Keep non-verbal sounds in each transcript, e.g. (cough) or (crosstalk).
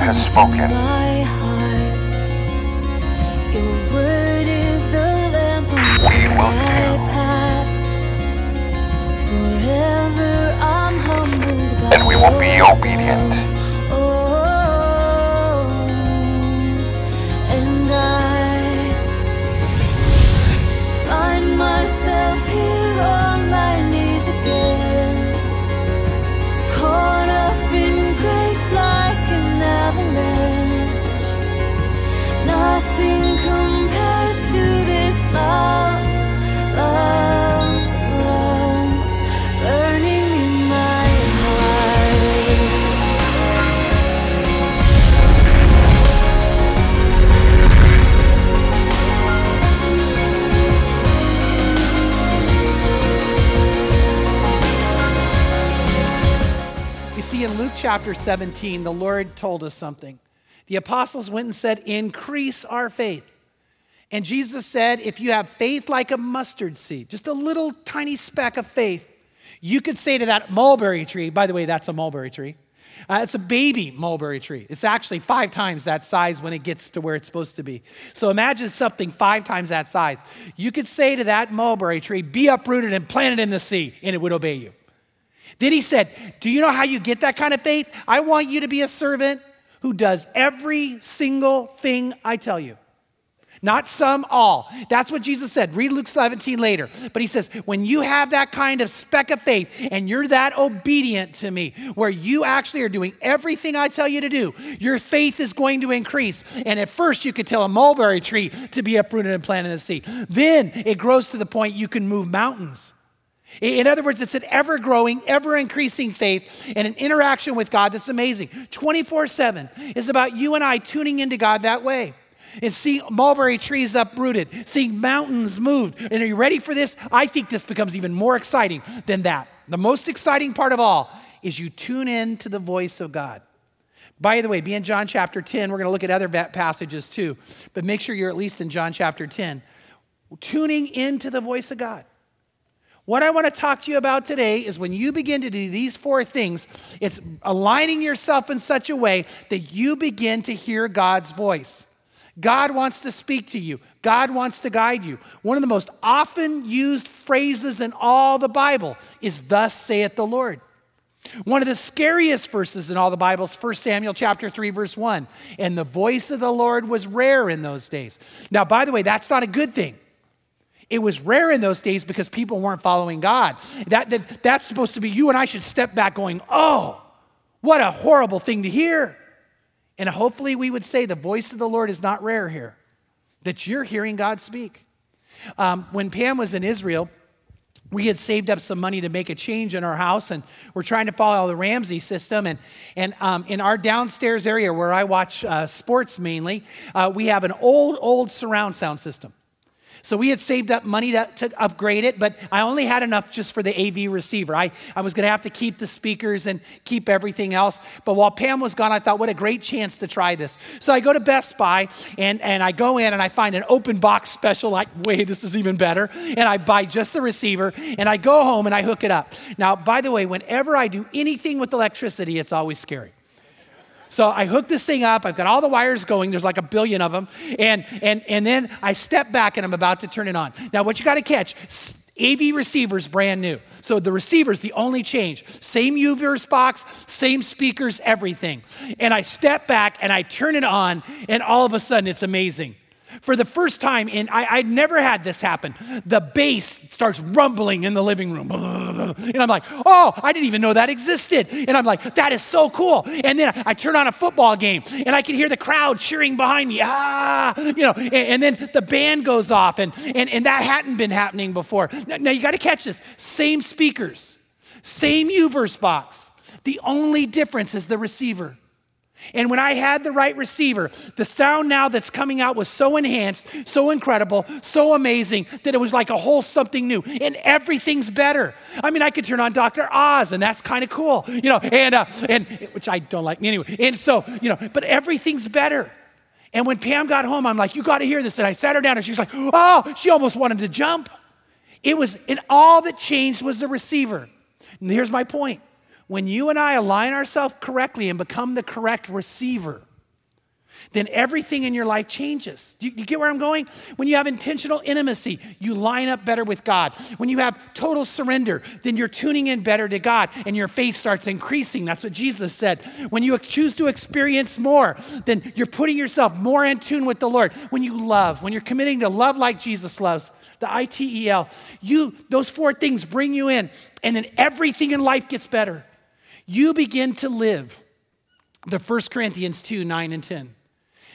Has spoken. My heart, your word is the lamp unto We will my do. path. Forever I'm humbled by And we will be obedient. See, in Luke chapter 17, the Lord told us something. The apostles went and said, Increase our faith. And Jesus said, If you have faith like a mustard seed, just a little tiny speck of faith, you could say to that mulberry tree, by the way, that's a mulberry tree. Uh, it's a baby mulberry tree. It's actually five times that size when it gets to where it's supposed to be. So imagine something five times that size. You could say to that mulberry tree, Be uprooted and planted in the sea, and it would obey you. Then he said, Do you know how you get that kind of faith? I want you to be a servant who does every single thing I tell you. Not some, all. That's what Jesus said. Read Luke 17 later. But he says, when you have that kind of speck of faith and you're that obedient to me, where you actually are doing everything I tell you to do, your faith is going to increase. And at first, you could tell a mulberry tree to be uprooted and planted in the sea. Then it grows to the point you can move mountains. In other words, it's an ever growing, ever increasing faith and an interaction with God that's amazing. 24 7 is about you and I tuning into God that way and seeing mulberry trees uprooted, seeing mountains moved. And are you ready for this? I think this becomes even more exciting than that. The most exciting part of all is you tune in to the voice of God. By the way, be in John chapter 10. We're going to look at other passages too, but make sure you're at least in John chapter 10. Tuning into the voice of God. What I want to talk to you about today is when you begin to do these four things, it's aligning yourself in such a way that you begin to hear God's voice. God wants to speak to you. God wants to guide you. One of the most often used phrases in all the Bible is thus saith the Lord. One of the scariest verses in all the Bible is 1 Samuel chapter 3 verse 1. And the voice of the Lord was rare in those days. Now by the way, that's not a good thing. It was rare in those days because people weren't following God. That, that, that's supposed to be you and I should step back going, oh, what a horrible thing to hear. And hopefully we would say the voice of the Lord is not rare here, that you're hearing God speak. Um, when Pam was in Israel, we had saved up some money to make a change in our house, and we're trying to follow the Ramsey system. And, and um, in our downstairs area where I watch uh, sports mainly, uh, we have an old, old surround sound system. So we had saved up money to, to, upgrade it, but I only had enough just for the AV receiver. I, I was going to have to keep the speakers and keep everything else. But while Pam was gone, I thought, what a great chance to try this. So I go to Best Buy and, and I go in and I find an open box special, like, wait, this is even better. And I buy just the receiver and I go home and I hook it up. Now, by the way, whenever I do anything with electricity, it's always scary. So I hook this thing up. I've got all the wires going. There's like a billion of them. And, and, and then I step back and I'm about to turn it on. Now, what you got to catch AV receiver's brand new. So the receiver's the only change. Same UVerse box, same speakers, everything. And I step back and I turn it on, and all of a sudden it's amazing. For the first time, and I, would never had this happen, the bass starts rumbling in the living room. (laughs) And I'm like, oh, I didn't even know that existed. And I'm like, that is so cool. And then I, I turn on a football game and I can hear the crowd cheering behind me. Ah, you know, and, and then the band goes off, and, and, and that hadn't been happening before. Now, now you got to catch this same speakers, same UVerse box. The only difference is the receiver. And when I had the right receiver, the sound now that's coming out was so enhanced, so incredible, so amazing that it was like a whole something new. And everything's better. I mean, I could turn on Dr. Oz, and that's kind of cool, you know, and, uh, and which I don't like anyway. And so, you know, but everything's better. And when Pam got home, I'm like, you got to hear this. And I sat her down, and she's like, oh, she almost wanted to jump. It was, and all that changed was the receiver. And here's my point when you and I align ourselves correctly and become the correct receiver, then everything in your life changes. Do you, do you, get where I'm going? When you have intentional intimacy, you line up better with God. When you have total surrender, then you're tuning in better to God and your faith starts increasing. That's what Jesus said. When you choose to experience more, then you're putting yourself more in tune with the Lord. When you love, when you're committing to love like Jesus loves, the I T E L, you those four things bring you in and then everything in life gets better. You begin to live the 1 Corinthians 2 9 and 10.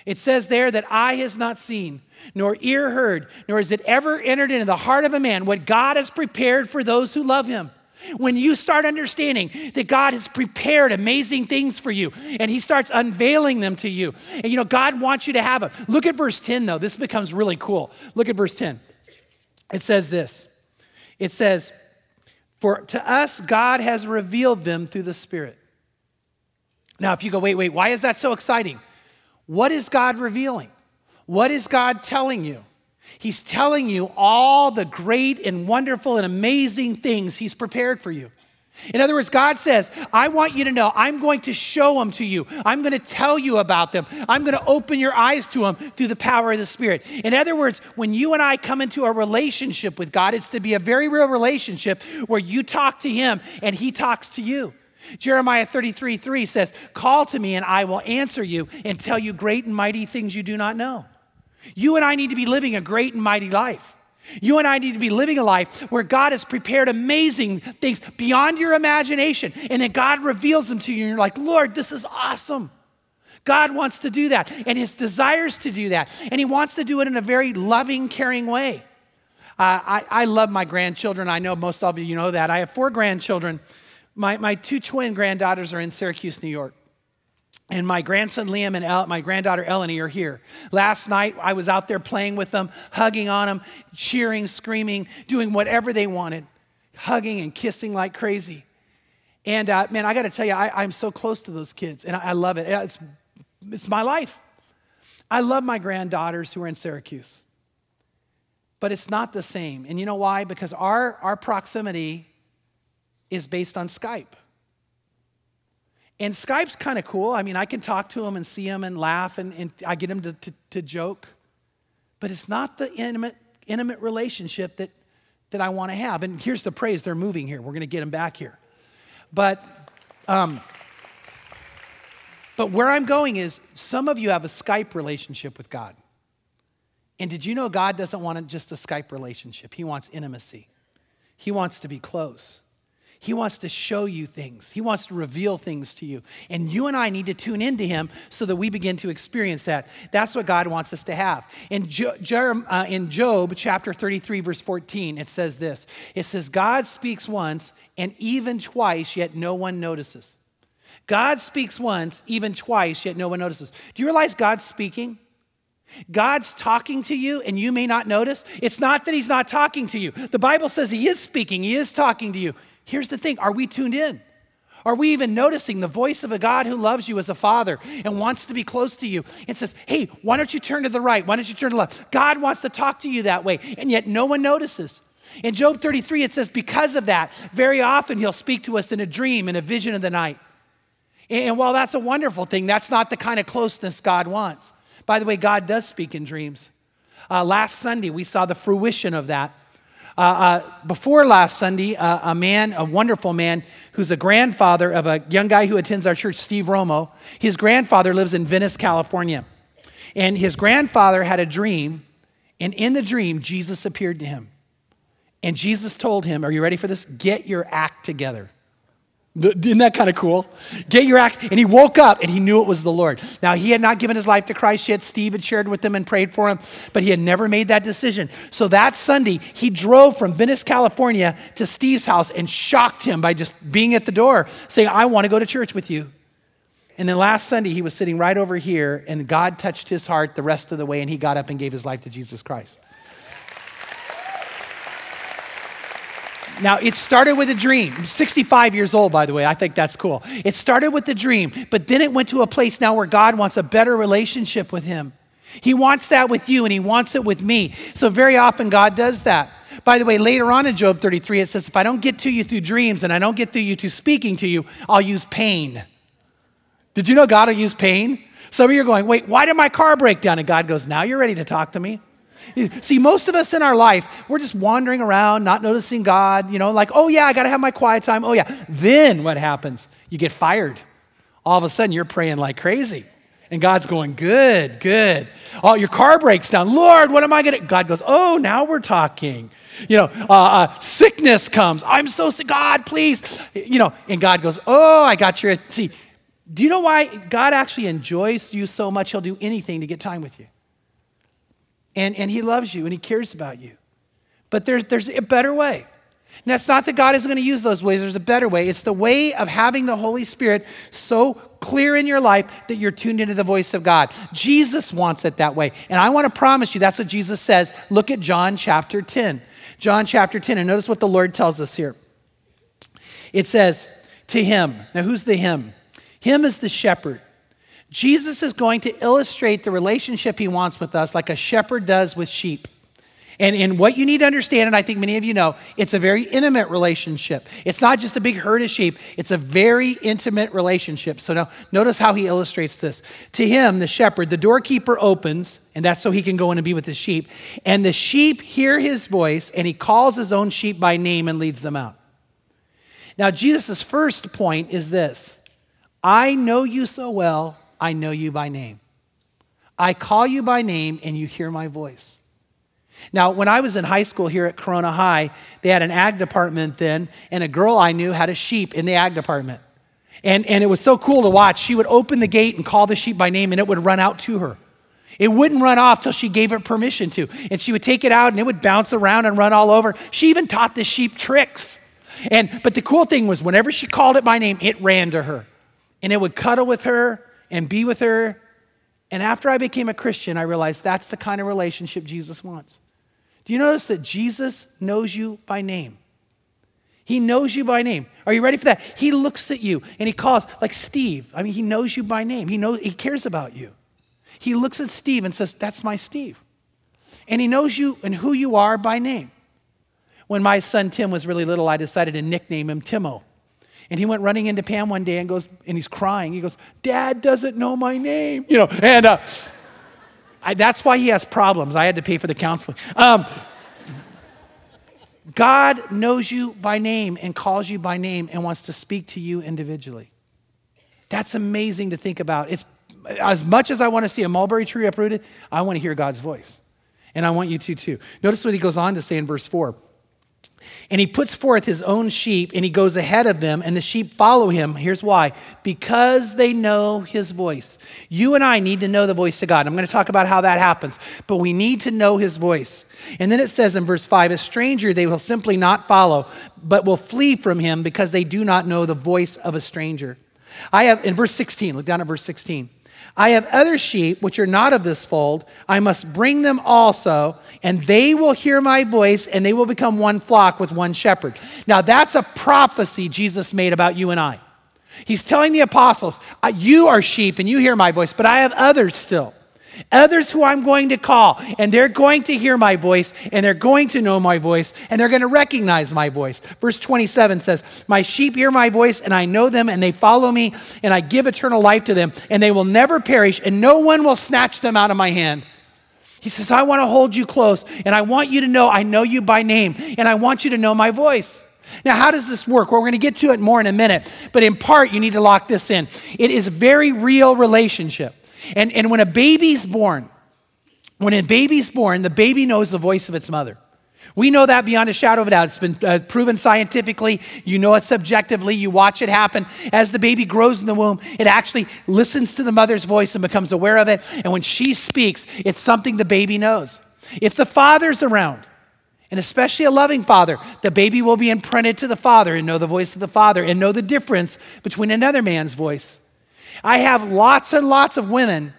It says there that eye has not seen, nor ear heard, nor has it ever entered into the heart of a man what God has prepared for those who love him. When you start understanding that God has prepared amazing things for you and He starts unveiling them to you, and you know, God wants you to have them. Look at verse 10, though. This becomes really cool. Look at verse 10. It says this It says, For to us God has revealed them through the Spirit. Now, if you go, wait, wait, why is that so exciting? What is God revealing? What is God telling you? He's telling you all the great and wonderful and amazing things He's prepared for you. In other words, God says, I want you to know, I'm going to show them to you. I'm going to tell you about them. I'm going to open your eyes to them through the power of the Spirit. In other words, when you and I come into a relationship with God, it's to be a very real relationship where you talk to Him and He talks to you. Jeremiah 33 3 says, Call to me and I will answer you and tell you great and mighty things you do not know. You and I need to be living a great and mighty life. You and I need to be living a life where God has prepared amazing things beyond your imagination, and then God reveals them to you, and you're like, Lord, this is awesome. God wants to do that, and His desires to do that, and He wants to do it in a very loving, caring way. Uh, I, I love my grandchildren. I know most of you know that. I have four grandchildren. My, my two twin granddaughters are in Syracuse, New York. And my grandson Liam and El, my granddaughter Eleni are here. Last night, I was out there playing with them, hugging on them, cheering, screaming, doing whatever they wanted, hugging and kissing like crazy. And uh, man, I got to tell you, I, am so close to those kids, and I, I love it. It's, it's my life. I love my granddaughters who are in Syracuse, but it's not the same. And you know why? Because our, our proximity is based on Skype. And Skype's kind of cool. I mean, I can talk to him and see him and laugh, and, and I get him to, to, to, joke. But it's not the intimate, intimate relationship that, that I want to have. And here's the praise they're moving here. We're going to get them back here. But, um, but where I'm going is some of you have a Skype relationship with God. And did you know God doesn't want just a Skype relationship? He wants intimacy, He wants to be close. He wants to show you things. He wants to reveal things to you. And you and I need to tune into Him so that we begin to experience that. That's what God wants us to have. In, jo- Jer- uh, in Job chapter 33, verse 14, it says this It says, God speaks once and even twice, yet no one notices. God speaks once, even twice, yet no one notices. Do you realize God's speaking? God's talking to you and you may not notice. It's not that He's not talking to you. The Bible says He is speaking, He is talking to you. Here's the thing are we tuned in? Are we even noticing the voice of a God who loves you as a father and wants to be close to you and says, Hey, why don't you turn to the right? Why don't you turn to the left? God wants to talk to you that way, and yet no one notices. In Job 33, it says, Because of that, very often he'll speak to us in a dream, in a vision of the night. And while that's a wonderful thing, that's not the kind of closeness God wants. By the way, God does speak in dreams. Uh, last Sunday, we saw the fruition of that uh, uh, before last Sunday, uh, a man, a wonderful man, who's a grandfather of a young guy who attends our church, Steve Romo. His grandfather lives in Venice, California. And his grandfather had a dream, and in the dream, Jesus appeared to him. And Jesus told him, Are you ready for this? Get your act together. Isn't that kind of cool? Get your act. And he woke up and he knew it was the Lord. Now, he had not given his life to Christ yet. Steve had shared with him and prayed for him, but he had never made that decision. So that Sunday, he drove from Venice, California to Steve's house and shocked him by just being at the door, saying, I want to go to church with you. And then last Sunday, he was sitting right over here, and God touched his heart the rest of the way, and he got up and gave his life to Jesus Christ. Now, it started with a dream. 65 years old, by the way. I think that's cool. It started with a dream, but then it went to a place now where God wants a better relationship with him. He wants that with you, and He wants it with me. So, very often, God does that. By the way, later on in Job 33, it says, If I don't get to you through dreams and I don't get to you through speaking to you, I'll use pain. Did you know God will use pain? Some of you are going, wait, why did my car break down? And God goes, now you're ready to talk to me. See, most of us in our life, we're just wandering around, not noticing God, you know, like, oh yeah, I got to have my quiet time. Oh yeah. Then what happens? You get fired. All of a sudden, you're praying like crazy. And God's going, good, good. Oh, your car breaks down. Lord, what am I going to? God goes, oh, now we're talking. You know, uh, uh, sickness comes. I'm so sick. God, please. You know, and God goes, oh, I got your. See, do you know why God actually enjoys you so much? He'll do anything to get time with you. And, and He loves you and He cares about you. But there's, there's a better way. And that's not that God isn't going to use those ways, there's a better way. It's the way of having the Holy Spirit so clear in your life that you're tuned into the voice of God. Jesus wants it that way. And I want to promise you that's what Jesus says. Look at John chapter 10. John chapter 10, and notice what the Lord tells us here. It says, To him. Now, who's the him? Him is the shepherd. Jesus is going to illustrate the relationship he wants with us like a shepherd does with sheep. And, and what you need to understand, and I think many of you know, it's a very intimate relationship. It's not just a big herd of sheep, it's a very intimate relationship. So now, notice how he illustrates this. To him, the shepherd, the doorkeeper opens, and that's so he can go in and be with the sheep. And the sheep hear his voice, and he calls his own sheep by name and leads them out. Now, Jesus' first point is this I know you so well, I know you by name. I call you by name, and you hear my voice. Now, when I was in high school here at Corona High, they had an ag department then, and a girl I knew had a sheep in the ag department. And, and it was so cool to watch. She would open the gate and call the sheep by name, and it would run out to her. It wouldn't run off till she gave it permission to. And she would take it out, and it would bounce around and run all over. She even taught the sheep tricks. And, but the cool thing was, whenever she called it by name, it ran to her. And it would cuddle with her and be with her. And after I became a Christian, I realized that's the kind of relationship Jesus wants. Do you notice that Jesus knows you by name? He knows you by name. Are you ready for that? He looks at you and he calls, like Steve. I mean, he knows you by name. He knows he cares about you. He looks at Steve and says, That's my Steve. And he knows you and who you are by name. When my son Tim was really little, I decided to nickname him Timo. And he went running into Pam one day and goes, and he's crying. He goes, Dad doesn't know my name. You know, and uh, I, that's why he has problems. I had to pay for the counseling. Um, God knows you by name and calls you by name and wants to speak to you individually. That's amazing to think about. It's as much as I want to see a mulberry tree uprooted, I want to hear God's voice. And I want you to too. Notice what he goes on to say in verse 4. And he puts forth his own sheep and he goes ahead of them, and the sheep follow him. Here's why because they know his voice. You and I need to know the voice of God. I'm going to talk about how that happens, but we need to know his voice. And then it says in verse 5 a stranger they will simply not follow, but will flee from him because they do not know the voice of a stranger. I have, in verse 16, look down at verse 16. I have other sheep which are not of this fold. I must bring them also, and they will hear my voice, and they will become one flock with one shepherd. Now, that's a prophecy Jesus made about you and I. He's telling the apostles, You are sheep, and you hear my voice, but I have others still. Others who I'm going to call, and they're going to hear my voice, and they're going to know my voice, and they're going to recognize my voice. Verse 27 says, My sheep hear my voice, and I know them, and they follow me, and I give eternal life to them, and they will never perish, and no one will snatch them out of my hand. He says, I want to hold you close, and I want you to know I know you by name, and I want you to know my voice. Now, how does this work? Well, we're going to get to it more in a minute, but in part, you need to lock this in. It is very real relationship. And, and when a baby's born, when a baby's born, the baby knows the voice of its mother. We know that beyond a shadow of a doubt. It's been uh, proven scientifically. You know it subjectively. You watch it happen. As the baby grows in the womb, it actually listens to the mother's voice and becomes aware of it. And when she speaks, it's something the baby knows. If the father's around, and especially a loving father, the baby will be imprinted to the father and know the voice of the father and know the difference between another man's voice I have lots and lots of women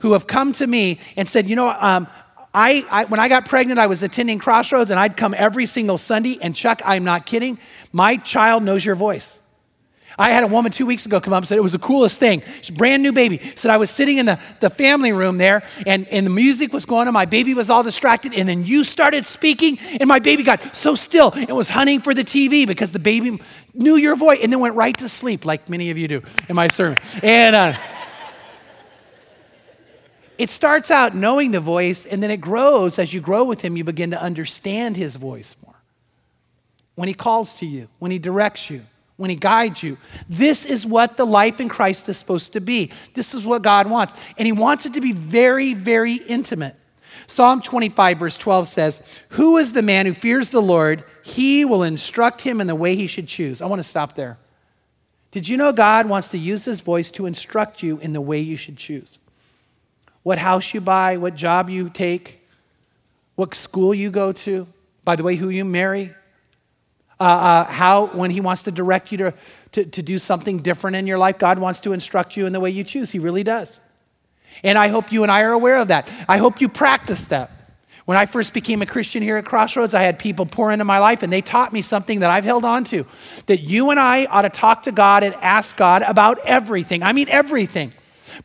who have come to me and said, you know, um, I, I, when I got pregnant, I was attending Crossroads and I'd come every single Sunday. And Chuck, I'm not kidding, my child knows your voice. I had a woman two weeks ago come up and said it was the coolest thing. She's a brand new baby. Said I was sitting in the, the family room there and, and the music was going on. My baby was all distracted. And then you started speaking and my baby got so still and was hunting for the TV because the baby knew your voice and then went right to sleep like many of you do in my sermon. And, uh, it starts out knowing the voice, and then it grows as you grow with Him, you begin to understand His voice more. When He calls to you, when He directs you, when He guides you. This is what the life in Christ is supposed to be. This is what God wants. And He wants it to be very, very intimate. Psalm 25, verse 12 says, Who is the man who fears the Lord? He will instruct him in the way he should choose. I want to stop there. Did you know God wants to use his voice to instruct you in the way you should choose? What house you buy, what job you take, what school you go to, by the way, who you marry, uh, uh, how, when He wants to direct you to, to, to do something different in your life, God wants to instruct you in the way you choose. He really does. And I hope you and I are aware of that. I hope you practice that. When I first became a Christian here at Crossroads, I had people pour into my life and they taught me something that I've held on to that you and I ought to talk to God and ask God about everything. I mean, everything.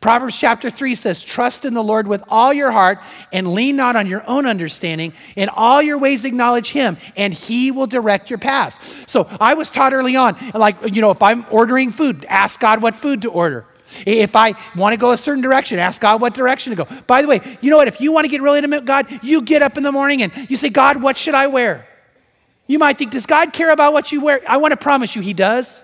Proverbs chapter 3 says, Trust in the Lord with all your heart and lean not on your own understanding. In all your ways acknowledge Him, and He will direct your paths. So I was taught early on, like, you know, if I'm ordering food, ask God what food to order. If I want to go a certain direction, ask God what direction to go. By the way, you know what? If you want to get really intimate God, you get up in the morning and you say, God, what should I wear? You might think, does God care about what you wear? I want to promise you, He does.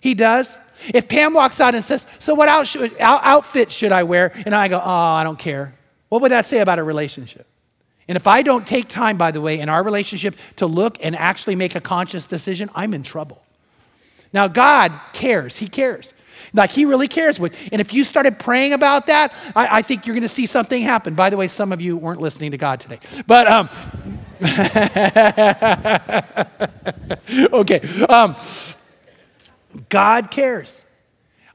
He does. If Pam walks out and says, So what outfit should I wear? And I go, Oh, I don't care. What would that say about a relationship? And if I don't take time, by the way, in our relationship to look and actually make a conscious decision, I'm in trouble. Now, God cares. He cares. Like, He really cares. And if you started praying about that, I, I think you're going to see something happen. By the way, some of you weren't listening to God today. But, um, (laughs) okay. Um, God cares.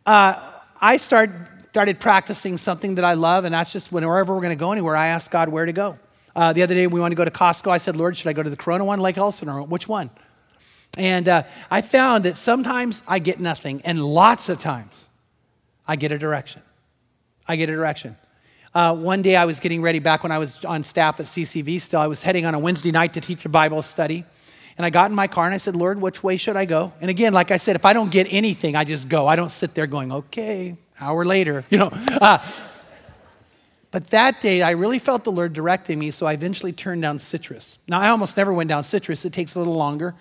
Uh, I start, started practicing something that I love, and that's just whenever we're going to go anywhere, I ask God where to go. Uh, the other day, we wanted to go to Costco. I said, Lord, should I go to the Corona one, Lake Elsinore? Which one? And uh, I found that sometimes I get nothing, and lots of times I get a direction. I get a direction. Uh, one day I was getting ready back when I was on staff at CCV still. I was heading on a Wednesday night to teach a Bible study. And I got in my car and I said, Lord, which way should I go? And again, like I said, if I don't get anything, I just go. I don't sit there going, okay, hour later, (laughs) you know. Uh, but that day, I really felt the Lord directing me, so I eventually turned down citrus. Now, I almost never went down citrus, it takes a little longer.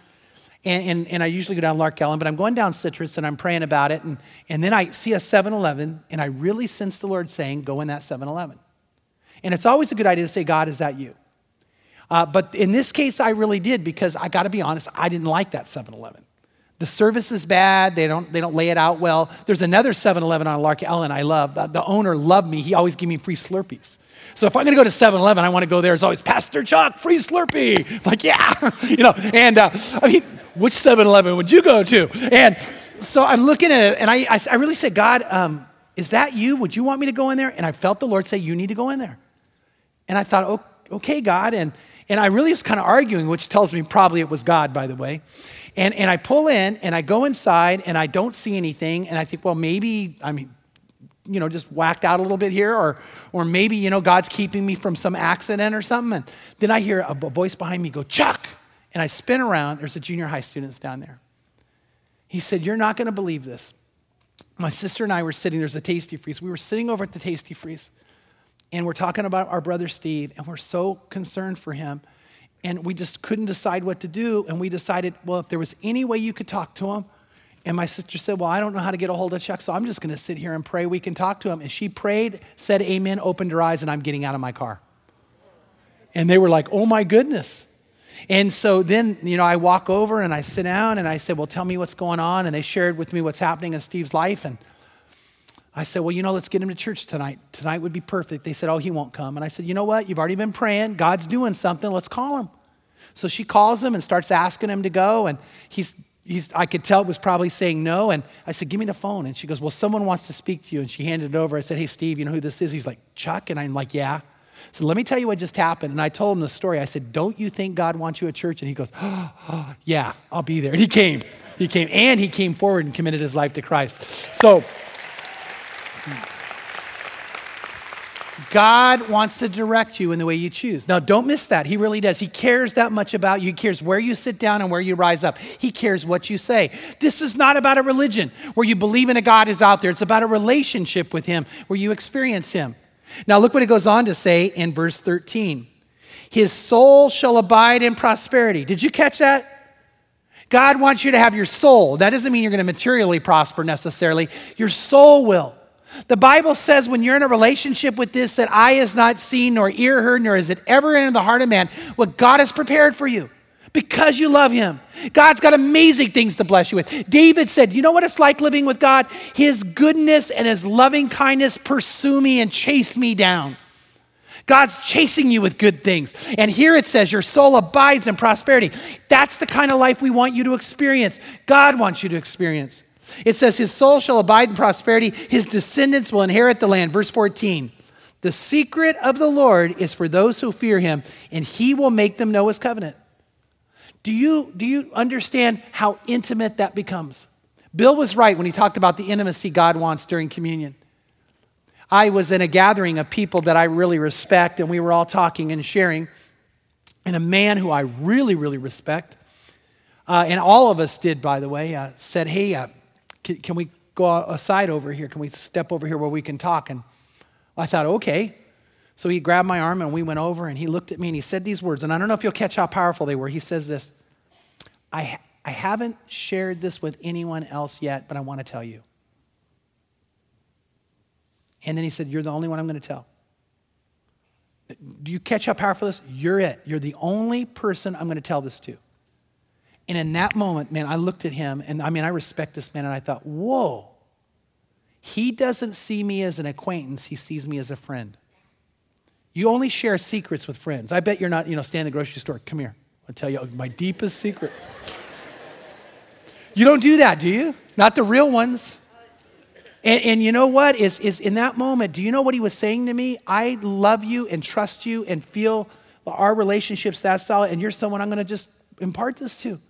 And, and, and I usually go down Lark Ellen, but I'm going down citrus and I'm praying about it. And, and then I see a 7 Eleven, and I really sense the Lord saying, Go in that 7 Eleven. And it's always a good idea to say, God, is that you? Uh, but in this case, I really did because I got to be honest, I didn't like that 7 Eleven. The service is bad. They don't, they don't lay it out well. There's another 7 Eleven on Lark Ellen I love. The, the owner loved me. He always gave me free Slurpees. So if I'm going to go to 7 Eleven, I want to go there. It's always Pastor Chuck, free Slurpee. (laughs) Like, yeah. (laughs) you know, and uh, I mean, which 7 Eleven would you go to? And so I'm looking at it, and I, I, I really said, God, um, is that you? Would you want me to go in there? And I felt the Lord say, You need to go in there. And I thought, okay, God. And and I really was kind of arguing, which tells me probably it was God, by the way. And, and I pull in and I go inside and I don't see anything. And I think, well, maybe I'm, you know, just whacked out a little bit here, or, or maybe, you know, God's keeping me from some accident or something. And then I hear a voice behind me go, Chuck. And I spin around. There's a junior high student down there. He said, You're not going to believe this. My sister and I were sitting, there's a Tastee-Freez. We were sitting over at the Tastee-Freez and we're talking about our brother Steve, and we're so concerned for him. And we just couldn't decide what to do. And we decided, well, if there was any way you could talk to him. And my sister said, Well, I don't know how to get a hold of Chuck, so I'm just going to sit here and pray we can talk to him. And she prayed, said amen, opened her eyes, and I'm getting out of my car. And they were like, Oh my goodness. And so then, you know, I walk over and I sit down and I said, Well, tell me what's going on. And they shared with me what's happening in Steve's life. And I said, Well, you know, let's get him to church tonight. Tonight would be perfect. They said, Oh, he won't come. And I said, You know what? You've already been praying. God's doing something. Let's call him. So she calls him and starts asking him to go. And he's, he's I could tell was probably saying no. And I said, Give me the phone. And she goes, Well, someone wants to speak to you. And she handed it over. I said, Hey, Steve, you know who this is? He's like, Chuck. And I'm like, Yeah. So let me tell you what just happened. And I told him the story. I said, Don't you think God wants you at church? And he goes, oh, (gasps) oh, Yeah, I'll be there. And he came. He came. And he came forward and committed his life to Christ. So, God wants to direct you in the way you choose. Now, don't miss that. He really does. He cares that much about you. He cares where you sit down and where you rise up. He cares what you say. This is not about a religion where you believe in a God is out there. It's about a relationship with Him where you experience Him. Now, look what it goes on to say in verse 13 His soul shall abide in prosperity. Did you catch that? God wants you to have your soul. That doesn't mean you're going to materially prosper necessarily, your soul will. The Bible says when you're in a relationship with this, that eye has not seen, nor ear heard, nor is it ever entered the heart of man what God has prepared for you because you love him. God's got amazing things to bless you with. David said, You know what it's like living with God? His goodness and his loving kindness pursue me and chase me down. God's chasing you with good things. And here it says, Your soul abides in prosperity. That's the kind of life we want you to experience. God wants you to experience. It says, His soul shall abide in prosperity, his descendants will inherit the land. Verse 14. The secret of the Lord is for those who fear him, and he will make them know his covenant. Do you, do you understand how intimate that becomes? Bill was right when he talked about the intimacy God wants during communion. I was in a gathering of people that I really respect, and we were all talking and sharing. And a man who I really, really respect, uh, and all of us did, by the way, uh, said, Hey, uh, can, can, we go aside over here? Can we step over here where we can talk? And I thought, Okay. So he grabbed my arm and we went over and he looked at me and he said these words. And I don't know if you'll catch how powerful they were. He says this I, I haven't shared this with anyone else yet, but I want to tell you. And then he said, You're the only one I'm going to tell. Do you catch how powerful this? You're it. You're the only person I'm going to tell this to. And in that moment, man, I looked at him, and I mean, I respect this man, and I thought, whoa, he doesn't see me as an acquaintance, he sees me as a friend. You only share secrets with friends. I bet you're not, you know, standing in the grocery store, come here, I'll tell you my deepest secret. you don't do that, do you? Not the real ones. And, and, you know what? Is, is in that moment, do you know what he was saying to me? I love you and trust you and feel our relationship's that solid, and you're someone I'm going to just impart this to.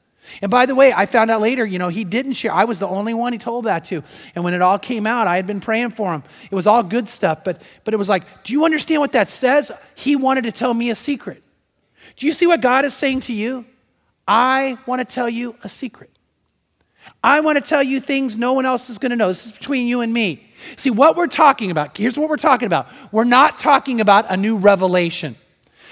And by the way, I found out later, you know, he didn't share. I was the only one he told that to. And when it all came out, I had been praying for him. It was all good stuff, but, but it was like, do you understand what that says? He wanted to tell me a secret. Do you see what God is saying to you? I want to tell you a secret. I want to tell you things no one else is going to know. This is between you and me. See, what we're talking about, here's what we're talking about. We're not talking about a new revelation.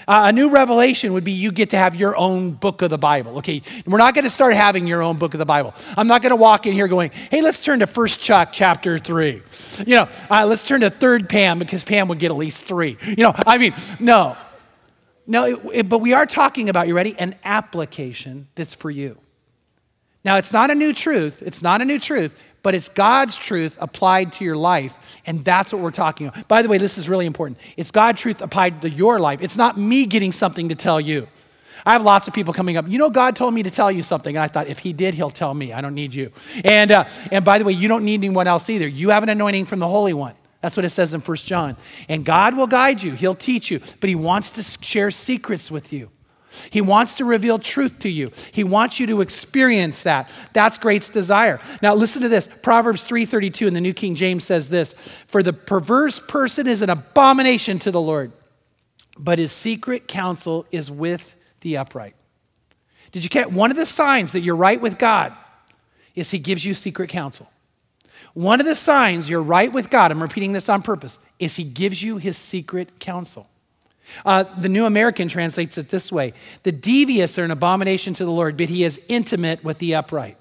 Uh, a new revelation would be you get to have your own book of the Bible. Okay, we're not going to start having your own book of the Bible. I'm not going to walk in here going, "Hey, let's turn to First Chuck chapter three. You know, uh, let's turn to Third Pam because Pam would get at least three. You know, I mean, no, no. It, it, but we are talking about you ready an application that's for you. Now, it's not a new truth. It's not a new truth, but it's God's truth applied to your life. And that's what we're talking about. By the way, this is really important. It's God's truth applied to your life. It's not me getting something to tell you. I have lots of people coming up. You know, God told me to tell you something. And I thought, if He did, He'll tell me. I don't need you. And, uh, and by the way, you don't need anyone else either. You have an anointing from the Holy One. That's what it says in First John. And God will guide you, He'll teach you, but He wants to share secrets with you. He wants to reveal truth to you. He wants you to experience that. That's great's desire. Now listen to this. Proverbs 3:32 in the New King James says this, "For the perverse person is an abomination to the Lord, but his secret counsel is with the upright." Did you get one of the signs that you're right with God is he gives you secret counsel. One of the signs you're right with God, I'm repeating this on purpose, is he gives you his secret counsel. Uh, the New American translates it this way The devious are an abomination to the Lord, but he is intimate with the upright.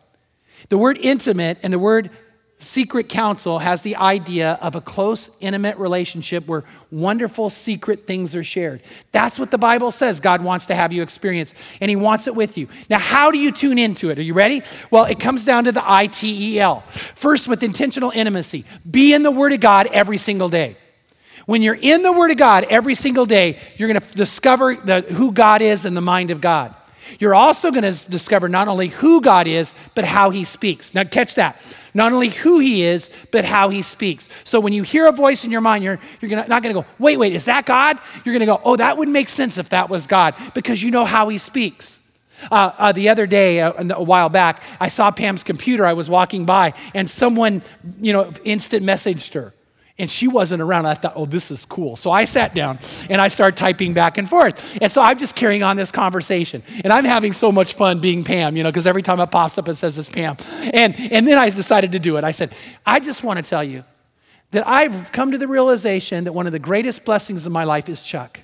The word intimate and the word secret counsel has the idea of a close, intimate relationship where wonderful, secret things are shared. That's what the Bible says God wants to have you experience, and He wants it with you. Now, how do you tune into it? Are you ready? Well, it comes down to the I T E L. First, with intentional intimacy, be in the Word of God every single day. When you're in the Word of God every single day, you're going to discover the, who God is and the mind of God. You're also going to discover not only who God is, but how He speaks. Now, catch that. Not only who He is, but how He speaks. So when you hear a voice in your mind, you're, you're gonna, not going to go, wait, wait, is that God? You're going to go, oh, that would make sense if that was God, because you know how He speaks. Uh, uh, the other day, uh, a while back, I saw Pam's computer. I was walking by, and someone, you know, instant messaged her. And she wasn't around. I thought, oh, this is cool. So I sat down and I started typing back and forth. And so I'm just carrying on this conversation. And I'm having so much fun being Pam, you know, because every time it pops up, it says it's Pam. And, and then I decided to do it. I said, I just want to tell you that I've come to the realization that one of the greatest blessings of my life is Chuck.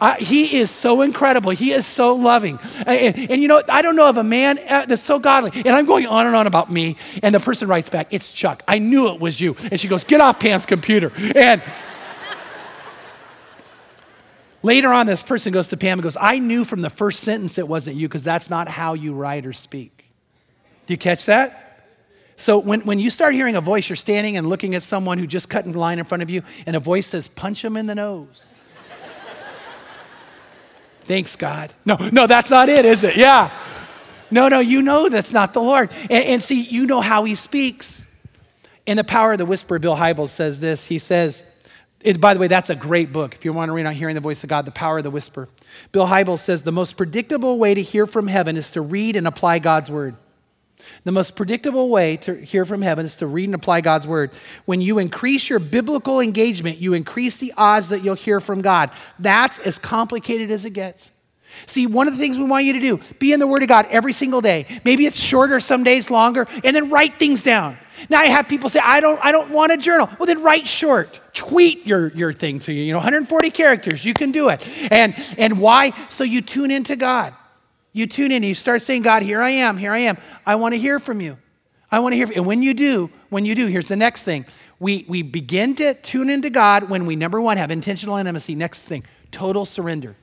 I, he is so incredible. He is so loving. And, and, you know, I don't know of a man uh, that's so godly. And I'm going on and on about me. And the person writes back, It's Chuck. I knew it was you. And she goes, Get off Pam's computer. And later on, this person goes to Pam and goes, I knew from the first sentence it wasn't you because that's not how you write or speak. Do you catch that? So when, when you start hearing a voice, you're standing and looking at someone who just cut in line in front of you, and a voice says, Punch him in the nose. Thanks, God. No, no, that's not it, is it? Yeah. No, no, you know that's not the Lord. And, and see, you know how he speaks. In The Power of the Whisper, Bill Hybels says this. He says, it, by the way, that's a great book. If you want to read on hearing the voice of God, The Power of the Whisper. Bill Hybels says the most predictable way to hear from heaven is to read and apply God's word. The most predictable way to hear from heaven is to read and apply God's word. When you increase your biblical engagement, you increase the odds that you'll hear from God. That's as complicated as it gets. See, one of the things we want you to do, be in the Word of God every single day. Maybe it's shorter, some days longer, and then write things down. Now I have people say, I don't, I don't want a journal. Well, then write short. Tweet your, your thing to you. You know, 140 characters, you can do it. And and why? So you tune into God. You tune in and you start saying, God, here I am, here I am. I want to hear from you. I want to hear from you. And when you do, when you do, here's the next thing. We, we begin to tune into God when we, number one, have intentional intimacy. Next thing, total surrender.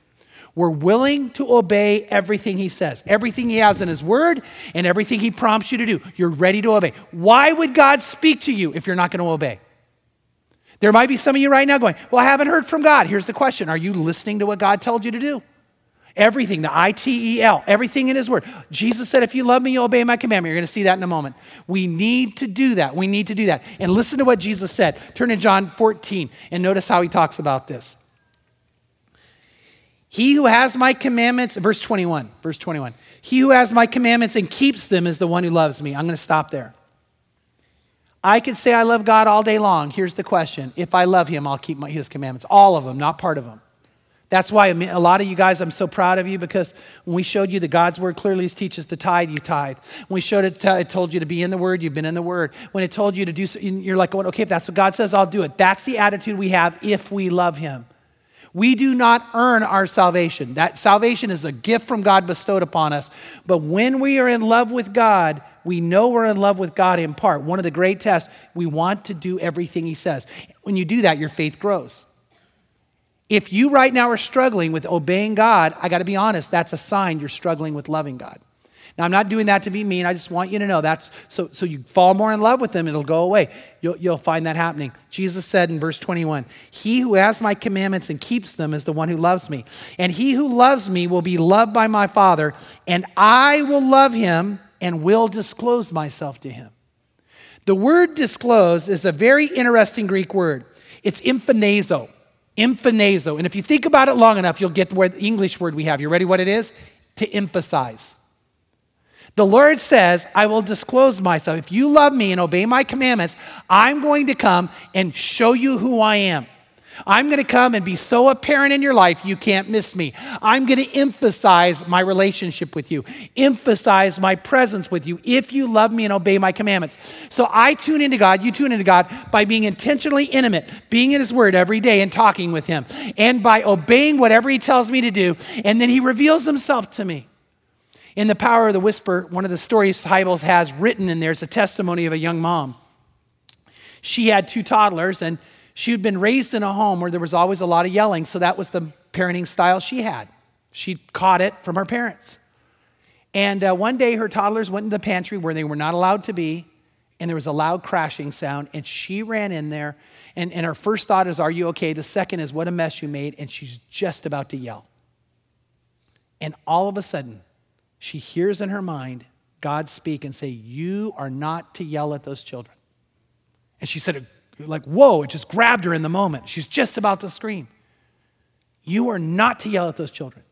We're willing to obey everything he says, everything he has in his word, and everything he prompts you to do. You're ready to obey. Why would God speak to you if you're not going to obey? There might be some of you right now going, Well, I haven't heard from God. Here's the question Are you listening to what God told you to do? Everything, the I T E L, everything in His Word. Jesus said, If you love me, you obey my commandment. You're going to see that in a moment. We need to do that. We need to do that. And listen to what Jesus said. Turn to John 14 and notice how He talks about this. He who has my commandments, verse 21, verse 21. He who has my commandments and keeps them is the one who loves me. I'm going to stop there. I could say I love God all day long. Here's the question If I love Him, I'll keep my, His commandments. All of them, not part of them. That's why a lot of you guys, I'm so proud of you because when we showed you that God's word clearly teaches to tithe, you tithe. When we showed it, it told you to be in the word, you've been in the word. When it told you to do, you're like, okay, if that's what God says, I'll do it. That's the attitude we have if we love Him. We do not earn our salvation. That salvation is a gift from God bestowed upon us. But when we are in love with God, we know we're in love with God in part. One of the great tests, we want to do everything He says. When you do that, your faith grows. If you right now are struggling with obeying God, I got to be honest, that's a sign you're struggling with loving God. Now, I'm not doing that to be mean. I just want you to know that's so, so you fall more in love with Him, it'll go away. You'll, you'll find that happening. Jesus said in verse 21 He who has my commandments and keeps them is the one who loves me. And he who loves me will be loved by my Father, and I will love him and will disclose myself to him. The word disclose is a very interesting Greek word. It's emphanizo. Emphanizo. And if you think about it long enough, you'll get where the English word we have. You ready what it is? To emphasize. The Lord says, I will disclose myself. If you love me and obey my commandments, I'm going to come and show you who I am. I'm going to come and be so apparent in your life you can't miss me. I'm going to emphasize my relationship with you, emphasize my presence with you if you love me and obey my commandments. So I tune into God, you tune into God by being intentionally intimate, being in His Word every day and talking with Him, and by obeying whatever He tells me to do. And then He reveals Himself to me. In The Power of the Whisper, one of the stories Hybels has written in there is a testimony of a young mom. She had two toddlers, and she had been raised in a home where there was always a lot of yelling, so that was the parenting style she had. She caught it from her parents. And uh, one day, her toddlers went in the pantry where they were not allowed to be, and there was a loud crashing sound, and she ran in there. And, and her first thought is, Are you okay? The second is, What a mess you made. And she's just about to yell. And all of a sudden, she hears in her mind God speak and say, You are not to yell at those children. And she said, like, whoa, it just grabbed her in the moment. She's just about to scream. You are not to yell at those children.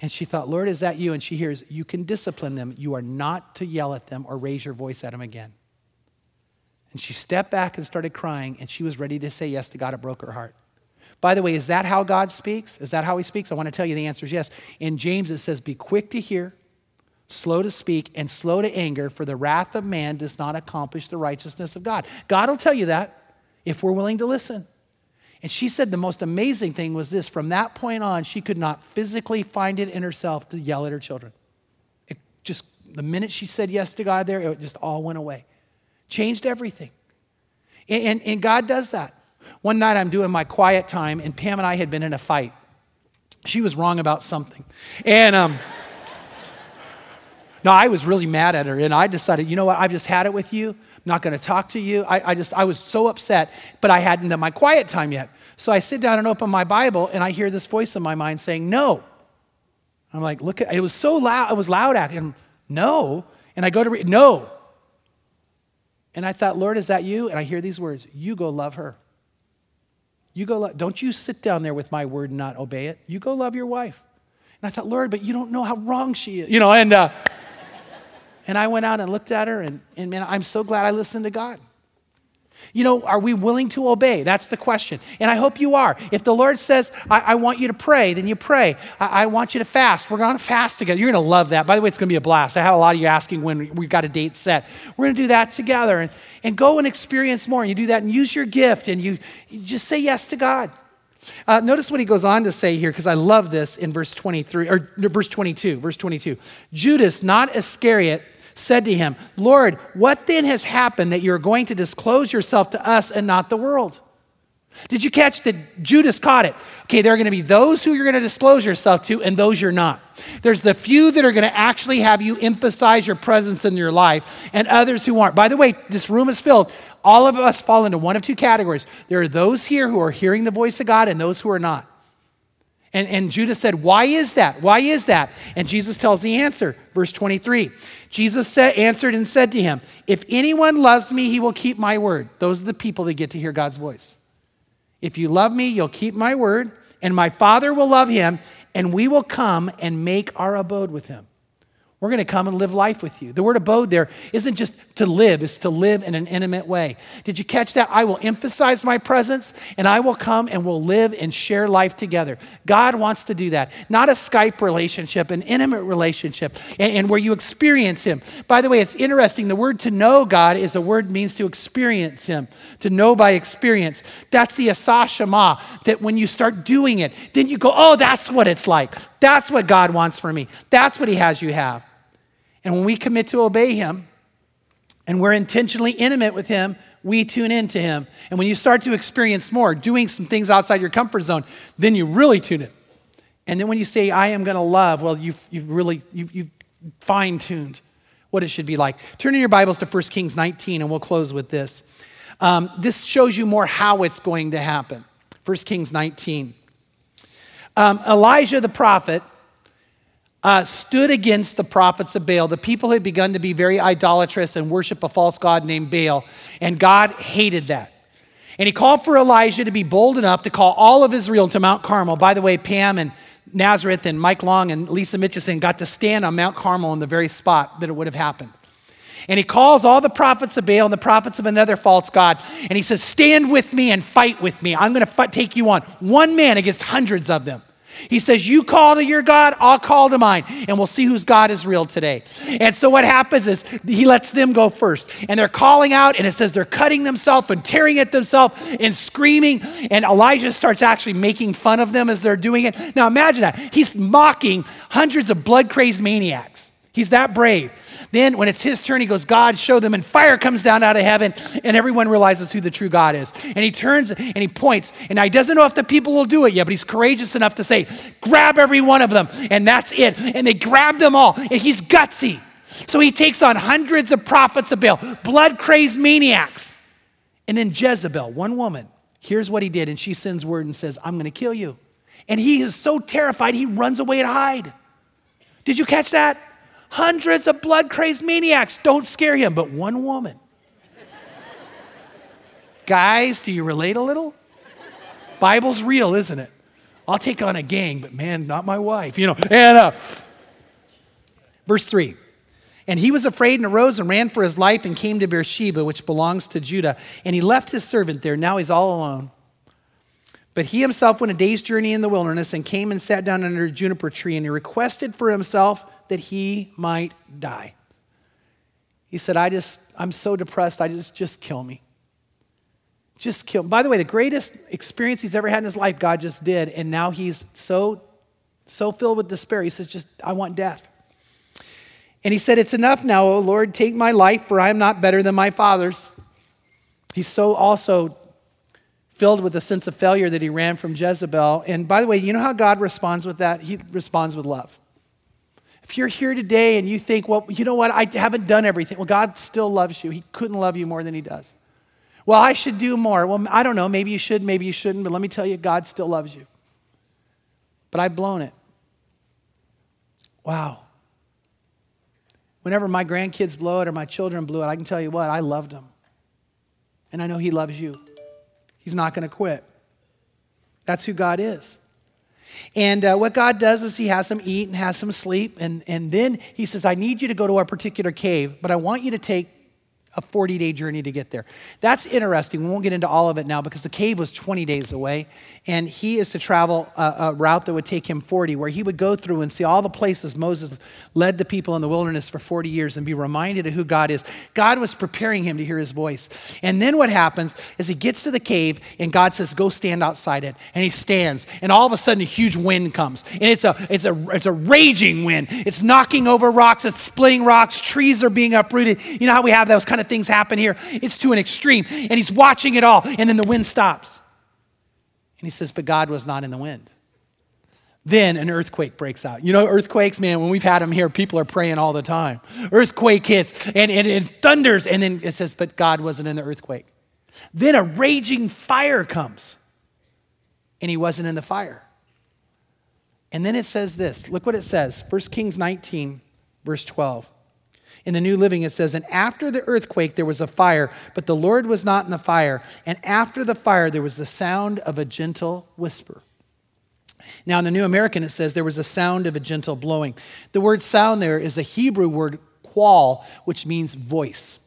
And she thought, Lord, is that you? And she hears, You can discipline them. You are not to yell at them or raise your voice at them again. And she stepped back and started crying, and she was ready to say yes to God. It broke her heart. By the way, is that how God speaks? Is that how He speaks? I want to tell you the answer is yes. In James, it says, Be quick to hear, slow to speak, and slow to anger, for the wrath of man does not accomplish the righteousness of God. God will tell you that. if we're willing to listen. And she said the most amazing thing was this from that point on, she could not physically find it in herself to yell at her children. It just, the minute she said yes to God there, it just all went away. Changed everything. And, and, and God does that. One night I'm doing my quiet time, and Pam and I had been in a fight. She was wrong about something. And, um, I was really mad at her, and I decided, you know what, I've just had it with you. I'm not going to talk to you. I, I, just, I was so upset, but I hadn't done my quiet time yet. So I sit down and open my Bible, and I hear this voice in my mind saying, no. I'm like, look, at, it was so loud, it was loud at him, no. And I go to read, no. And I thought, Lord, is that you? And I hear these words, you go love her. You go, lo- don't you sit down there with my word and not obey it. You go love your wife. And I thought, Lord, but you don't know how wrong she is. You know, and, uh, and I went out and looked at her, and, and man, I'm so glad I listened to God. You know, are we willing to obey? That's the question. And I hope you are. If the Lord says, I, I want you to pray, then you pray. I, I want you to fast. We're going to fast together. You're going to love that. By the way, it's going to be a blast. I have a lot of you asking when we've got a date set. We're going to do that together and, and go and experience more. And you do that and use your gift and you, you just say yes to God. Uh, notice what he goes on to say here, because I love this in verse 23, or verse 22, verse 22. Judas, not Iscariot, said to him, Lord, what then has happened that you're going to disclose yourself to us and not the world? Did you catch that Judas caught it? Okay, there are going to be those who you're going to disclose yourself to and those you're not. There's the few that are going to actually have you emphasize your presence in your life and others who aren't. By the way, this room is filled. All of us fall into one of two categories. There are those here who are hearing the voice of God and those who are not. And, and Judas said, Why is that? Why is that? And Jesus tells the answer, verse 23. Jesus said, answered and said to him, If anyone loves me, he will keep my word. Those are the people that get to hear God's voice. If you love me, you'll keep my word, and my Father will love him, and we will come and make our abode with him. We're going to come and live life with you. The word abode there isn't just to live, it's to live in an intimate way. Did you catch that? I will emphasize my presence and I will come and we'll live and share life together. God wants to do that. Not a Skype relationship, an intimate relationship, and, and where you experience Him. By the way, it's interesting. The word to know God is a word means to experience Him, to know by experience. That's the asashama, that when you start doing it, then you go, oh, that's what it's like. That's what God wants for me. That's what He has you have. And when we commit to obey Him and we're intentionally intimate with Him, we tune into Him. And when you start to experience more, doing some things outside your comfort zone, then you really tune in. And then when you say, I am going to love, well, you've, you've really you've, you've fine tuned what it should be like. Turn in your Bibles to 1 Kings 19, and we'll close with this. Um, this shows you more how it's going to happen. 1 Kings 19. Um, Elijah the prophet uh, stood against the prophets of Baal. The people had begun to be very idolatrous and worship a false god named Baal, and God hated that. And he called for Elijah to be bold enough to call all of Israel to Mount Carmel. By the way, Pam and Nazareth and Mike Long and Lisa Mitchison got to stand on Mount Carmel in the very spot that it would have happened. And he calls all the prophets of Baal and the prophets of another false god, and he says, Stand with me and fight with me. I'm going to take you on. One man against hundreds of them. He says, You call to your God, I'll call to mine, and we'll see whose God is real today. And so what happens is he lets them go first. And they're calling out, and it says they're cutting themselves and tearing at themselves and screaming. And Elijah starts actually making fun of them as they're doing it. Now imagine that. He's mocking hundreds of blood crazed maniacs. He's that brave. Then, when it's his turn, he goes, God, show them, and fire comes down out of heaven, and everyone realizes who the true God is. And he turns and he points, and now he doesn't know if the people will do it yet, but he's courageous enough to say, Grab every one of them, and that's it. And they grab them all, and he's gutsy. So he takes on hundreds of prophets of Baal, blood crazed maniacs. And then Jezebel, one woman, here's what he did, and she sends word and says, I'm going to kill you. And he is so terrified, he runs away to hide. Did you catch that? Hundreds of blood crazed maniacs. Don't scare him, but one woman. Guys, do you relate a little? Bible's real, isn't it? I'll take on a gang, but man, not my wife, you know. And uh, verse 3 And he was afraid and arose and ran for his life and came to Beersheba, which belongs to Judah. And he left his servant there. Now he's all alone. But he himself went a day's journey in the wilderness and came and sat down under a juniper tree. And he requested for himself that he might die. He said, I just, I'm so depressed, I just, just kill me. Just kill him. By the way, the greatest experience he's ever had in his life, God just did. And now he's so, so filled with despair. He says, just, I want death. And he said, It's enough now, O Lord, take my life, for I am not better than my father's. He's so also filled with a sense of failure that he ran from Jezebel. And by the way, you know how God responds with that? He responds with love. If you're here today and you think, well, you know what, I haven't done everything. Well, God still loves you. He couldn't love you more than he does. Well, I should do more. Well, I don't know. Maybe you should, maybe you shouldn't, but let me tell you, God still loves you. But I've blown it. Wow. Whenever my grandkids blow it or my children blew it, I can tell you what, I loved them. And I know He loves you. He's not going to quit. That's who God is. And uh, what God does is He has them eat and has them sleep. And, and then He says, I need you to go to a particular cave, but I want you to take a 40 day journey to get there. That's interesting. We won't get into all of it now because the cave was 20 days away, and he is to travel a, a, route that would take him 40, where he would go through and see all the places Moses led the people in the wilderness for 40 years and be reminded of who God is. God was preparing him to hear his voice. And then what happens is he gets to the cave, and God says, Go stand outside it. And he stands, and all of a sudden a huge wind comes. And it's a, it's a, it's a raging wind. It's knocking over rocks, it's splitting rocks, trees are being uprooted. You know how we have those kind of things happen here. It's to an extreme. And he's watching it all. And then the wind stops. And he says, But God was not in the wind. Then an earthquake breaks out. You know, earthquakes, man, when we've had them here, people are praying all the time. Earthquake hits and, and it thunders. And then it says, But God wasn't in the earthquake. Then a raging fire comes. And he wasn't in the fire. And then it says this look what it says 1 Kings 19, verse 12. In the New Living, it says, And after the earthquake, there was a fire, but the Lord was not in the fire. And after the fire, there was the sound of a gentle whisper. Now, in the New American, it says, There was a sound of a gentle blowing. The word sound there is a Hebrew word, qol, which means voice.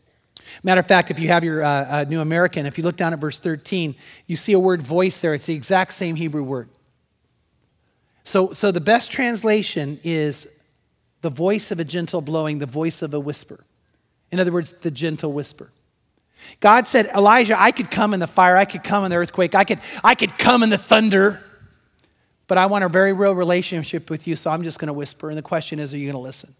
Matter of fact, if you have your uh, uh, New American, if you look down at verse 13, you see a word voice there. It's the exact same Hebrew word. So, so the best translation is the voice of a gentle blowing, the voice of a whisper. In other words, the gentle whisper. God said, Elijah, I could come in the fire, I could come in the earthquake, I could, I could come in the thunder, but I want a very real relationship with you, so I'm just going to whisper. And the question is, are you going to listen?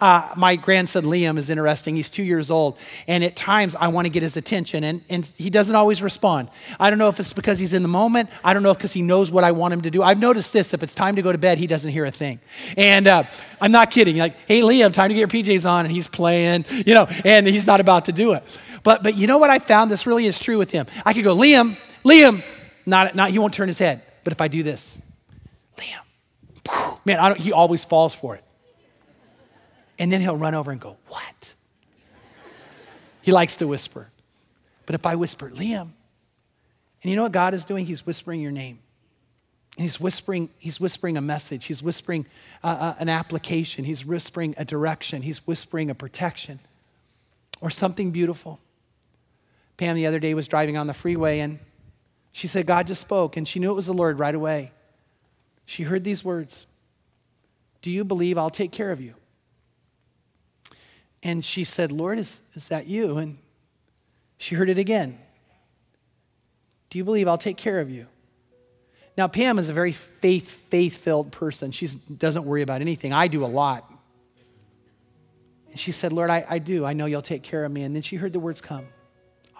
Uh, my grandson Liam is interesting. He's two years old. And at times I want to get his attention, and, and he doesn't always respond. I don't know if it's because he's in the moment. I don't know if because he knows what I want him to do. I've noticed this if it's time to go to bed, he doesn't hear a thing. And uh, I'm not kidding. Like, hey, Liam, time to get your PJs on. And he's playing, you know, and he's not about to do it. But, but you know what I found? This really is true with him. I could go, Liam, Liam. Not, not, he won't turn his head. But if I do this, Liam, man, he always falls for it. And then he'll run over and go, What? he likes to whisper. But if I whisper, Liam, and you know what God is doing? He's whispering your name. And he's whispering, he's whispering a message. He's whispering uh, uh, an application. He's whispering a direction. He's whispering a protection or something beautiful. Pam the other day was driving on the freeway and she said, God just spoke. And she knew it was the Lord right away. She heard these words Do you believe I'll take care of you? And she said, Lord, is, is that you? And she heard it again. Do you believe I'll take care of you? Now, Pam is a very faith faith filled person. She doesn't worry about anything. I do a lot. And she said, Lord, I, I do. I know you'll take care of me. And then she heard the words come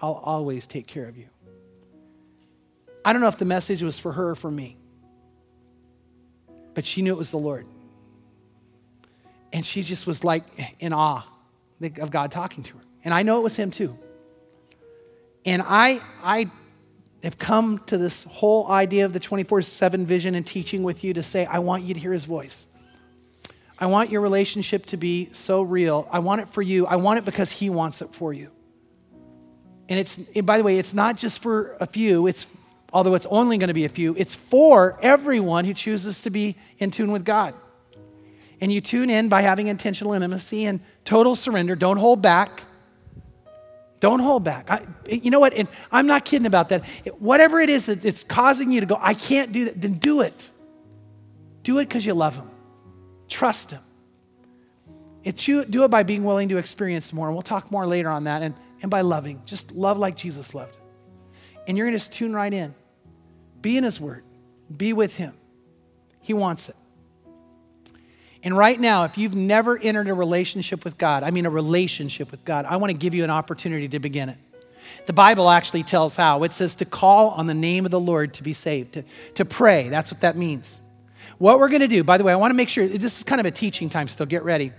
I'll always take care of you. I don't know if the message was for her or for me, but she knew it was the Lord. And she just was like in awe of God talking to her. And I know it was him too. And I, I have come to this whole idea of the 24 7 vision and teaching with you to say, I want you to hear his voice. I want your relationship to be so real. I want it for you. I want it because he wants it for you. And it's, and by the way, it's not just for a few, it's, although it's only going to be a few, it's for everyone who chooses to be in tune with God. And you tune in by having intentional intimacy and total surrender. Don't hold back. Don't hold back. I, you know what? And I'm not kidding about that. Whatever it is that it's causing you to go, I can't do that, then do it. Do it because you love Him. Trust Him. It's you, do it by being willing to experience more. And we'll talk more later on that. And, and by loving. Just love like Jesus loved. And you're going to just tune right in. Be in His Word, be with Him. He wants it. And right now, if you've never entered a relationship with God, I mean a relationship with God, I want to give you an opportunity to begin it. The Bible actually tells how. It says to call on the name of the Lord to be saved, to, to pray. That's what that means. What we're going to do, by the way, I want to make sure this is kind of a teaching time still. Get ready.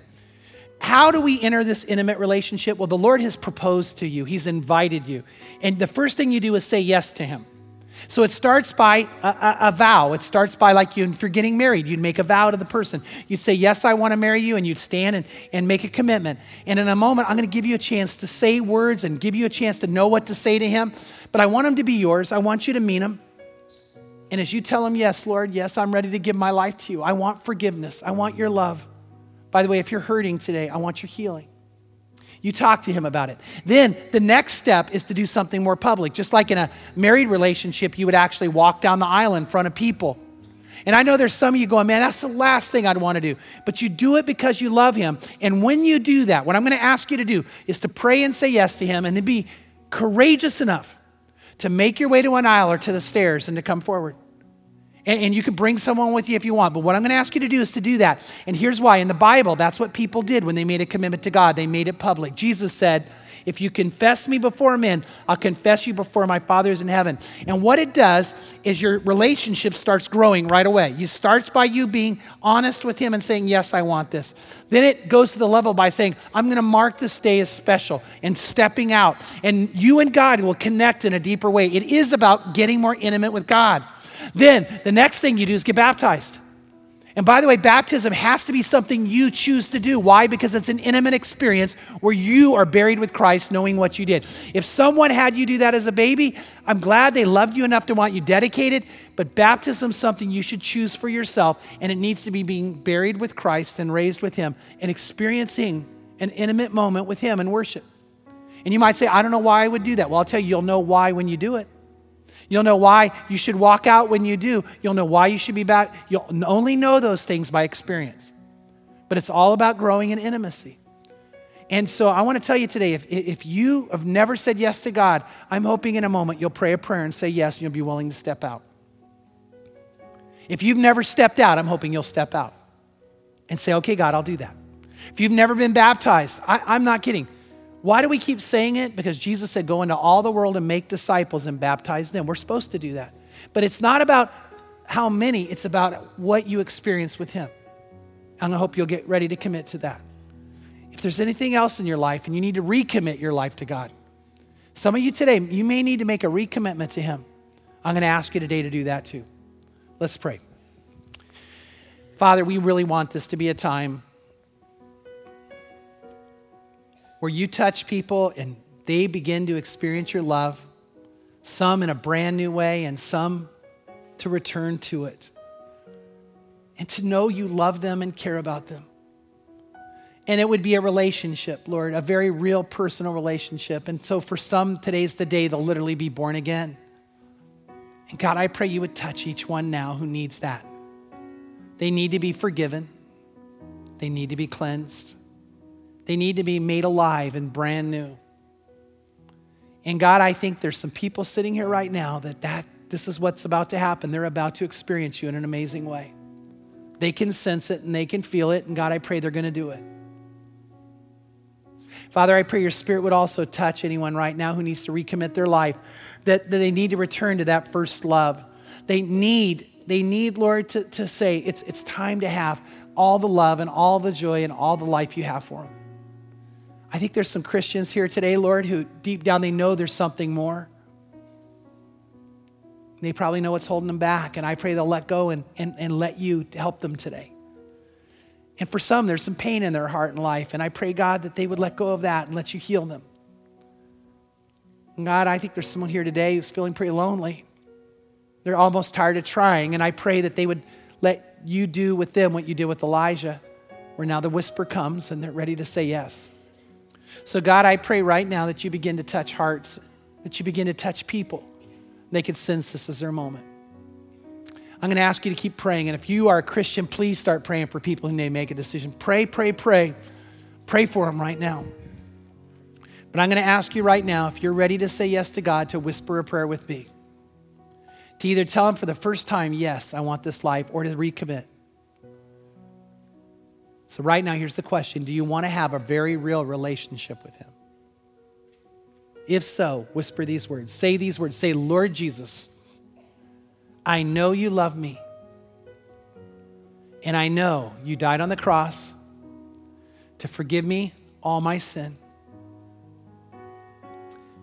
How do we enter this intimate relationship? Well, the Lord has proposed to you, He's invited you. And the first thing you do is say yes to Him. So it starts by a, a, a, vow. It starts by like you, if you're getting married, you'd make a vow to the person. You'd say, Yes, I want to marry you, and you'd stand and, and make a commitment. And in a moment, I'm going to give you a chance to say words and give you a chance to know what to say to him. But I want him to be yours. I want you to mean him. And as you tell him, Yes, Lord, yes, I'm ready to give my life to you. I want forgiveness. I want your love. By the way, if you're hurting today, I want your healing. You talk to him about it. Then the next step is to do something more public. Just like in a married relationship, you would actually walk down the aisle in front of people. And I know there's some of you going, man, that's the last thing I'd want to do. But you do it because you love him. And when you do that, what I'm going to ask you to do is to pray and say yes to him and then be courageous enough to make your way to an aisle or to the stairs and to come forward. And, and you could bring someone with you if you want. But what I'm going to ask you to do is to do that. And here's why. In the Bible, that's what people did when they made a commitment to God, they made it public. Jesus said, if you confess me before men, I'll confess you before my Father's in heaven. And what it does is your relationship starts growing right away. It starts by you being honest with Him and saying, Yes, I want this. Then it goes to the level by saying, I'm going to mark this day as special and stepping out. And you and God will connect in a deeper way. It is about getting more intimate with God. Then the next thing you do is get baptized. And by the way, baptism has to be something you choose to do. Why? Because it's an intimate experience where you are buried with Christ knowing what you did. If someone had you do that as a baby, I'm glad they loved you enough to want you dedicated, but baptism is something you should choose for yourself, and it needs to be being buried with Christ and raised with Him and experiencing an intimate moment with Him in worship. And you might say, I don't know why I would do that. Well, I'll tell you, you'll know why when you do it. You'll know why you should walk out when you do. You'll know why you should be back. You'll only know those things by experience. But it's all about growing in intimacy. And so I want to tell you today if, if you have never said yes to God, I'm hoping in a moment you'll pray a prayer and say yes, and you'll be willing to step out. If you've never stepped out, I'm hoping you'll step out and say, okay, God, I'll do that. If you've never been baptized, I, I'm not kidding. Why do we keep saying it? Because Jesus said, Go into all the world and make disciples and baptize them. We're supposed to do that. But it's not about how many, it's about what you experience with Him. I'm going to hope you'll get ready to commit to that. If there's anything else in your life and you need to recommit your life to God, some of you today, you may need to make a recommitment to Him. I'm going to ask you today to do that too. Let's pray. Father, we really want this to be a time where you touch people and they begin to experience your love, some in a brand new way and some to return to it. And to know you love them and care about them. And it would be a relationship, Lord, a very real personal relationship. And so for some, today's the day they'll literally be born again. And God, I pray you would touch each one now who needs that. They need to be forgiven, they need to be cleansed. They need to be made alive and brand new. And God, I think there's some people sitting here right now that, that this is what's about to happen. They're about to experience you in an amazing way. They can sense it and they can feel it. And God, I pray they're going to do it. Father, I pray your spirit would also touch anyone right now who needs to recommit their life, that, that they need to return to that first love. They need, they need, Lord, to, to say it's, it's time to have all the love and all the joy and all the life you have for them. I think there's some Christians here today, Lord, who deep down they know there's something more. They probably know what's holding them back, and I pray they'll let go and, and, and let you help them today. And for some, there's some pain in their heart and life, and I pray, God, that they would let go of that and let you heal them. And God, I think there's someone here today who's feeling pretty lonely. They're almost tired of trying, and I pray that they would let you do with them what you did with Elijah, where now the whisper comes and they're ready to say yes. So, God, I pray right now that you begin to touch hearts, that you begin to touch people. They could sense this as their moment. I'm going to ask you to keep praying. And if you are a Christian, please start praying for people who may make a decision. Pray, pray, pray. Pray for them right now. But I'm going to ask you right now if you're ready to say yes to God to whisper a prayer with me. To either tell Him for the first time, yes, I want this life, or to recommit. So, right now, here's the question Do you want to have a very real relationship with Him? If so, whisper these words. Say these words. Say, Lord Jesus, I know you love me. And I know you died on the cross to forgive me all my sin,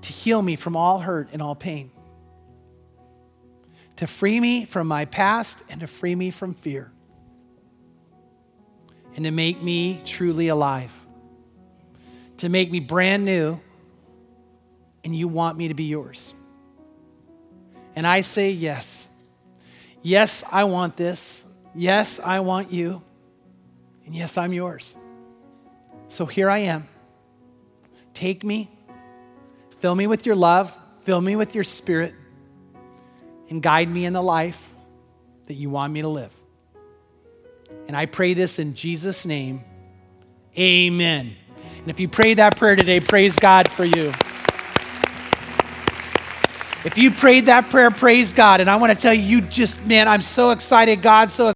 to heal me from all hurt and all pain, to free me from my past and to free me from fear, and to make me truly alive, to make me brand new, and you want me to be yours. And I say yes. Yes, I want this. Yes, I want you. And yes, I'm yours. So here I am. Take me, fill me with your love, fill me with your spirit, and guide me in the life that you want me to live. And I pray this in Jesus' name. Amen. And if you pray that prayer today, praise God for you. If you prayed that prayer, praise God. And I want to tell you, you just, man, I'm so excited. God, so